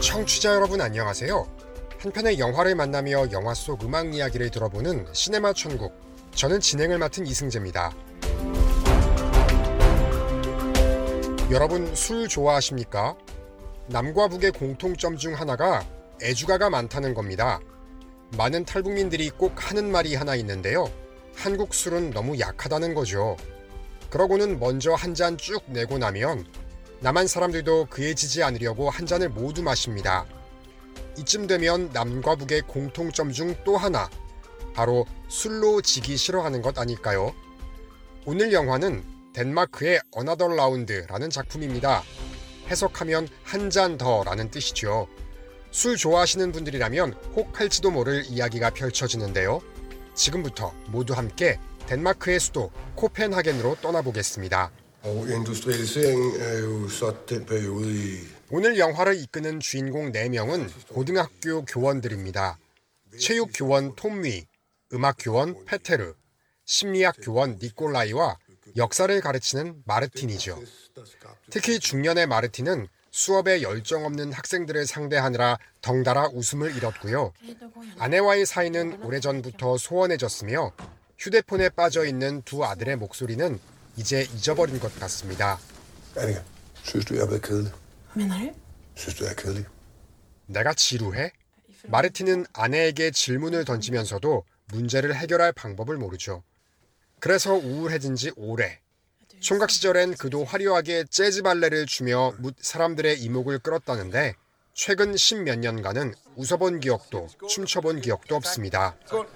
청취자 여러분 안녕하세요. 한 편의 영화를 만나며 영화 속 음악 이야기를 들어보는 시네마 천국. 저는 진행을 맡은 이승재입니다. 여러분 술 좋아하십니까? 남과 북의 공통점 중 하나가 애주가가 많다는 겁니다. 많은 탈북민들이 꼭 하는 말이 하나 있는데요. 한국 술은 너무 약하다는 거죠. 그러고는 먼저 한 잔 쭉 내고 나면 남한 사람들도 그에 지지 않으려고 한 잔을 모두 마십니다. 이쯤 되면 남과 북의 공통점 중 또 하나, 바로 술로 지기 싫어하는 것 아닐까요? 오늘 영화는 덴마크의 Another Round라는 작품입니다. 해석하면 한 잔 더라는 뜻이죠. 술 좋아하시는 분들이라면 혹 할지도 모를 이야기가 펼쳐지는데요. 지금부터 모두 함께 덴마크의 수도 코펜하겐으로 떠나보겠습니다. Og industrialiseringen er jo så den periode i 오늘 영화를 이끄는 주인공 4명은 고등학교 교원들입니다. 체육 교원 톰위, 음악 교원 페테르, 심리학 교원 니콜라이와 역사를 가르치는 마르틴이죠. 특히 중년의 마르틴은 수업에 열정 없는 학생들을 상대하느라 덩달아 웃음을 잃었고요. 아내와의 사이는 오래전부터 소원해졌으며 휴대폰에 빠져 있는 두 아들의 목소리는 이제 잊어버린 것 같습니다. Annika, synes du, jeg har været kedelig? Mener du? Synes du, jeg er kedelig? 내가 지루해? 마르틴은 아내에게 질문을 던지면서도 문제를 해결할 방법을 모르죠. 그래서 우울해진 지 오래. 총각 시절엔 그도 화려하게 재즈 발레를 추며 묻 사람들의 이목을 끌었다는데 최근 십몇 년간은 웃어본 기억도 춤춰본 기억도 없습니다. Er.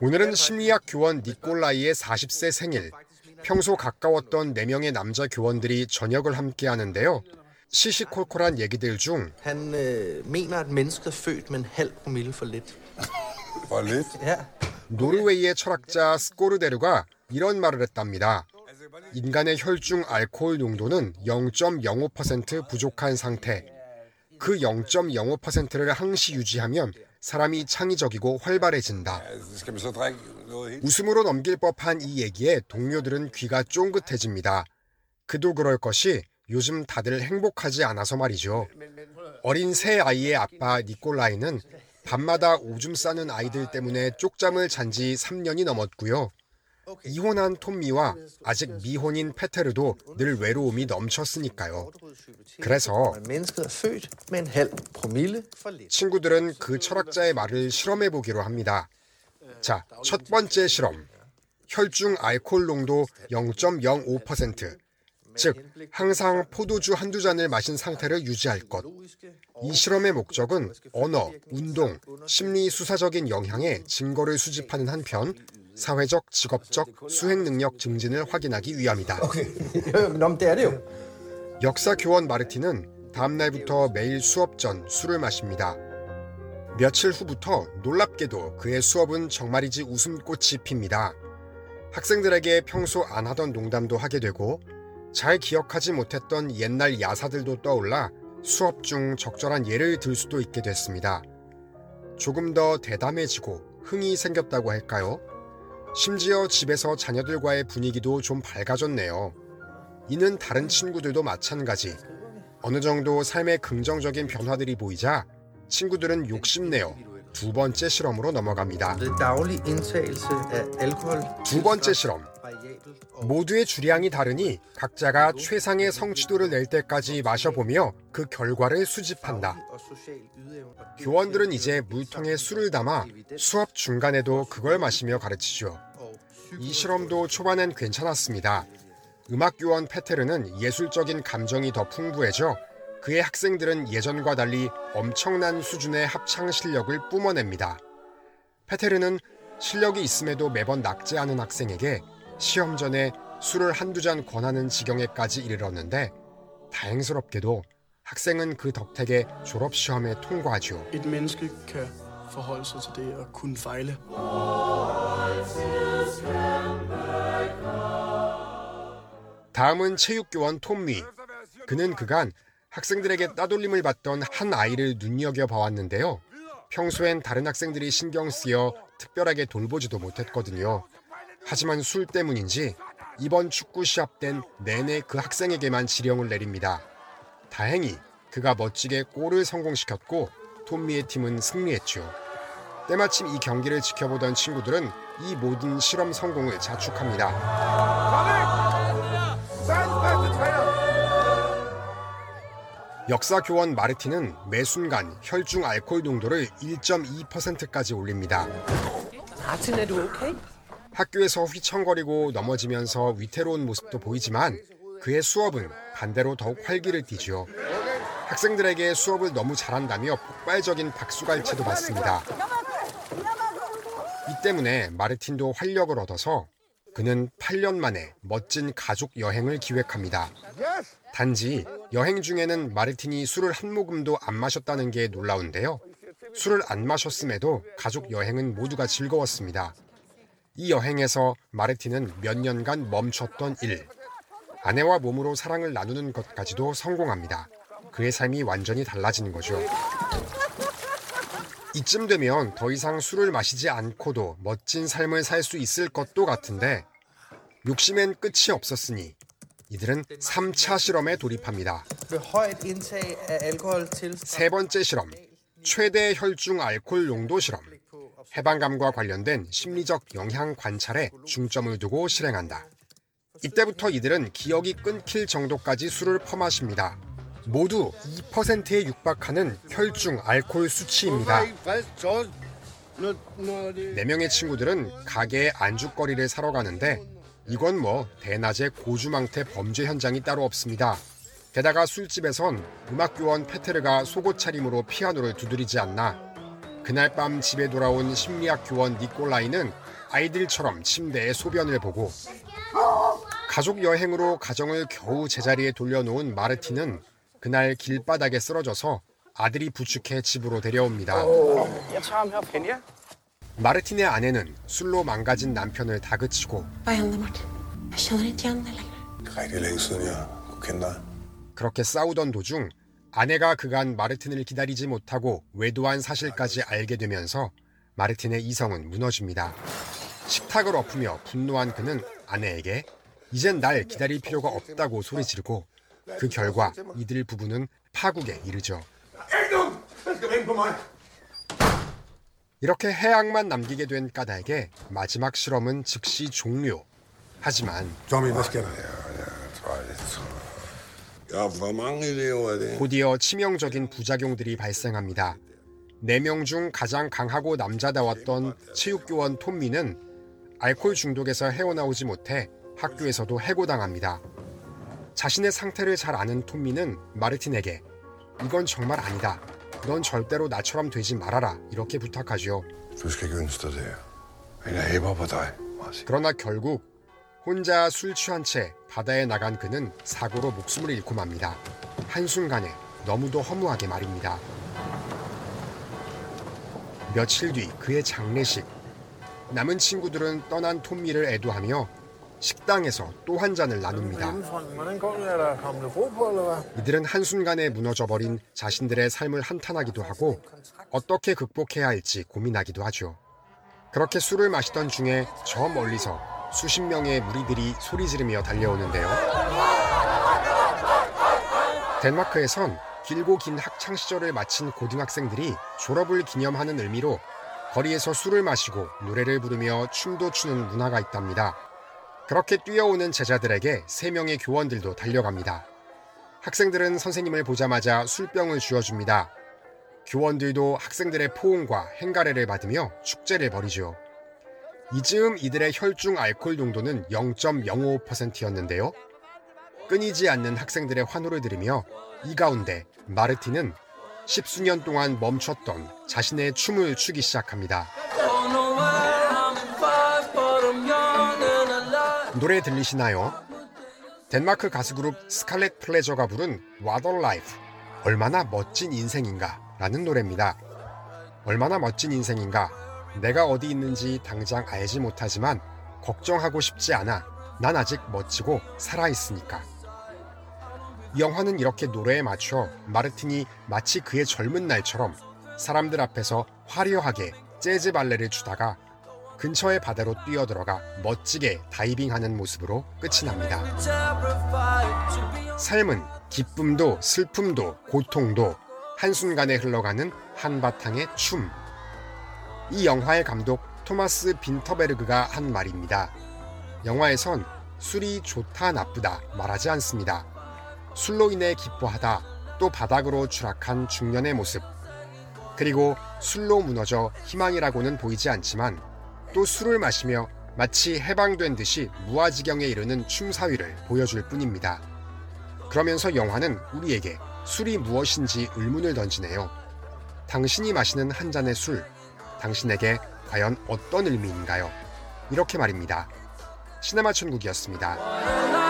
오늘은 심리학 교원 니콜라이의 40세 생일. 평소 가까웠던 4명의 남자 교원들이 저녁을 함께 하는데요. 시시콜콜한 얘기들 중 øh, er. 노르웨이의 철학자 스코르데르가 이런 말을 했답니다. 인간의 혈중 알코올 농도는 0.05% 부족한 상태. 그 0.05%를 항시 유지하면 사람이 창의적이고 활발해진다. 웃음으로 넘길 법한 이 얘기에 동료들은 귀가 쫑긋해집니다. 그도 그럴 것이 요즘 다들 행복하지 않아서 말이죠. 어린 새 아이의 아빠 니콜라이는 밤마다 오줌 싸는 아이들 때문에 쪽잠을 잔 지 3년이 넘었고요. 이혼한 톰미와 아직 미혼인 페테르도 늘 외로움이 넘쳤으니까요. 그래서. 친구들은 그 철학자의 말을 실험해 보기로 합니다. 자, 첫 번째 실험. 혈중 알코올 농도 0.05%. 즉, 항상 포도주 한두 잔을 마신 상태를 유지할 것. 이 실험의 목적은 언어, 운동, 심리 수사적인 영향에 증거를 수집하는 한편 사회적, 직업적, 수행 능력 증진을 확인하기 위함이다. 역사 교원 마르틴은 다음 날부터 매일 수업 전 술을 마십니다. 며칠 후부터 놀랍게도 그의 수업은 정말이지 웃음꽃이 핍니다. 학생들에게 평소 안 하던 농담도 하게 되고 잘 기억하지 못했던 옛날 야사들도 떠올라 수업 중 적절한 예를 들 수도 있게 됐습니다. 조금 더 대담해지고 흥이 생겼다고 할까요? 심지어 집에서 자녀들과의 분위기도 좀 밝아졌네요. 이는 다른 친구들도 마찬가지. 어느 정도 삶의 긍정적인 변화들이 보이자 친구들은 욕심내어 두 번째 실험으로 넘어갑니다. Alkohol, 두 번째 실험. 모두의 주량이 다르니 각자가 최상의 성취도를 낼 때까지 마셔보며 그 결과를 수집한다. 교원들은 이제 물통에 술을 담아 수업 중간에도 그걸 마시며 가르치죠. 이 실험도 초반엔 괜찮았습니다. 음악 교원 페테르는 예술적인 감정이 더 풍부해져 그의 학생들은 예전과 달리 엄청난 수준의 합창 실력을 뿜어냅니다. 페테르는 실력이 있음에도 매번 낙제하는 학생에게 시험 전에 술을 한두 잔 권하는 지경에까지 이르렀는데 다행스럽게도 학생은 그 덕택에 졸업 시험에 통과하죠. 다음은 체육교원 톰미. 그는 그간 학생들에게 따돌림을 받던 한 아이를 눈여겨 봐왔는데요. 평소엔 다른 학생들이 신경 쓰여 특별하게 돌보지도 못했거든요. 하지만 술 때문인지 이번 축구 시합 땐 내내 그 학생에게만 지령을 내립니다. 다행히 그가 멋지게 골을 성공시켰고 톰미의 팀은 승리했죠. 때마침 이 경기를 지켜보던 친구들은 이 모든 실험 성공을 자축합니다. 역사 교원 마르틴은 매 순간 혈중 알코올 농도를 1.2%까지 올립니다. Martin, er du okay? 학교에서 휘청거리고 넘어지면서 위태로운 모습도 보이지만 그의 수업은 반대로 더욱 활기를 띠지요. 학생들에게 수업을 너무 잘한다며 폭발적인 박수갈채도 받습니다. 이 때문에 마르틴도 활력을 얻어서 그는 8년 만에 멋진 가족 여행을 기획합니다. 단지 여행 중에는 마르틴이 술을 한 모금도 안 마셨다는 게 놀라운데요. 술을 안 마셨음에도 가족 여행은 모두가 즐거웠습니다. 이 여행에서 마르틴은 몇 년간 멈췄던 일, 아내와 몸으로 사랑을 나누는 것까지도 성공합니다. 그의 삶이 완전히 달라지는 거죠. 이쯤 되면 더 이상 술을 마시지 않고도 멋진 삶을 살 수 있을 것도 같은데 욕심엔 끝이 없었으니 이들은 3차 실험에 돌입합니다. 세 번째 실험, 최대 혈중 알코올 용도 실험. 해방감과 관련된 심리적 영향 관찰에 중점을 두고 실행한다. 이때부터 이들은 기억이 끊길 정도까지 술을 퍼마십니다. 모두 2%에 육박하는 혈중 알코올 수치입니다. 네 명의 친구들은 가게에 안주거리를 사러 가는데 이건 뭐 대낮에 고주망태 범죄 현장이 따로 없습니다. 게다가 술집에선 음악교원 페테르가 속옷 차림으로 피아노를 두드리지 않나. 그날 밤 집에 돌아온 심리학 교원 니콜라이는 아이들처럼 침대에 소변을 보고 가족 여행으로 가정을 겨우 제자리에 돌려놓은 마르틴은 그날 길바닥에 쓰러져서 아들이 부축해 집으로 데려옵니다. 마르틴의 아내는 술로 망가진 남편을 다그치고. 그렇게 싸우던 도중 아내가 그간 마르틴을 기다리지 못하고 외도한 사실까지 알게 되면서 마르틴의 이성은 무너집니다. 식탁을 엎으며 분노한 그는 아내에게 이젠 날 기다릴 필요가 없다고 소리 지르고 그 결과 이들 부부는 파국에 이르죠. 이렇게 해악만 남기게 된 까닭에 마지막 실험은 즉시 종료. 하지만 곧이어 치명적인 부작용들이 발생합니다. 4명 중 가장 강하고 남자다웠던 체육교원 톰미는 알코올 중독에서 헤어나오지 못해 학교에서도 해고당합니다. 자신의 상태를 잘 아는 톰미는 마르틴에게 이건 정말 아니다. 넌 절대로 나처럼 되지 말아라. 이렇게 부탁하죠. 그러나 결국 혼자 술 취한 채 바다에 나간 그는 사고로 목숨을 잃고 맙니다. 한순간에 너무도 허무하게 말입니다. 며칠 뒤 그의 장례식. 남은 친구들은 떠난 톰미를 애도하며 식당에서 또 한 잔을 나눕니다. 이들은 한순간에 무너져버린 자신들의 삶을 한탄하기도 하고 어떻게 극복해야 할지 고민하기도 하죠. 그렇게 술을 마시던 중에 저 멀리서 수십 명의 무리들이 소리 지르며 달려오는데요. 덴마크에선 길고 긴 학창 시절을 마친 고등학생들이 졸업을 기념하는 의미로 거리에서 술을 마시고 노래를 부르며 춤도 추는 문화가 있답니다. 그렇게 뛰어오는 제자들에게 세 명의 교원들도 달려갑니다. 학생들은 선생님을 보자마자 술병을 쥐어줍니다. 교원들도 학생들의 포옹과 행가래를 받으며 축제를 벌이죠. 이즈음 이들의 혈중 알코올 농도는 0.05%였는데요. 끊이지 않는 학생들의 환호를 들으며 이 가운데 마르틴은 십수년 동안 멈췄던 자신의 춤을 추기 시작합니다. 노래 들리시나요? 덴마크 가수 그룹 스칼렛 플레저가 부른 a Life 얼마나 멋진 인생인가 라는 노래입니다. 얼마나 멋진 인생인가 내가 어디 있는지 당장 알지 못하지만 걱정하고 싶지 않아 난 아직 멋지고 살아있으니까 이 영화는 이렇게 노래에 맞춰 마르틴이 마치 그의 젊은 날처럼 사람들 앞에서 화려하게 재즈 발레를 추다가 근처의 바다로 뛰어들어가 멋지게 다이빙하는 모습으로 끝이 납니다. 삶은 기쁨도 슬픔도 고통도 한순간에 흘러가는 한바탕의 춤. 이 영화의 감독 토마스 빈터베르그가 한 말입니다. 영화에선 술이 좋다 나쁘다 말하지 않습니다. 술로 인해 기뻐하다 또 바닥으로 추락한 중년의 모습. 그리고 술로 무너져 희망이라고는 보이지 않지만 또 술을 마시며 마치 해방된 듯이 무아지경에 이르는 춤사위를 보여줄 뿐입니다. 그러면서 영화는 우리에게 술이 무엇인지 의문을 던지네요. 당신이 마시는 한 잔의 술, 당신에게 과연 어떤 의미인가요? 이렇게 말입니다. 시네마 천국이었습니다.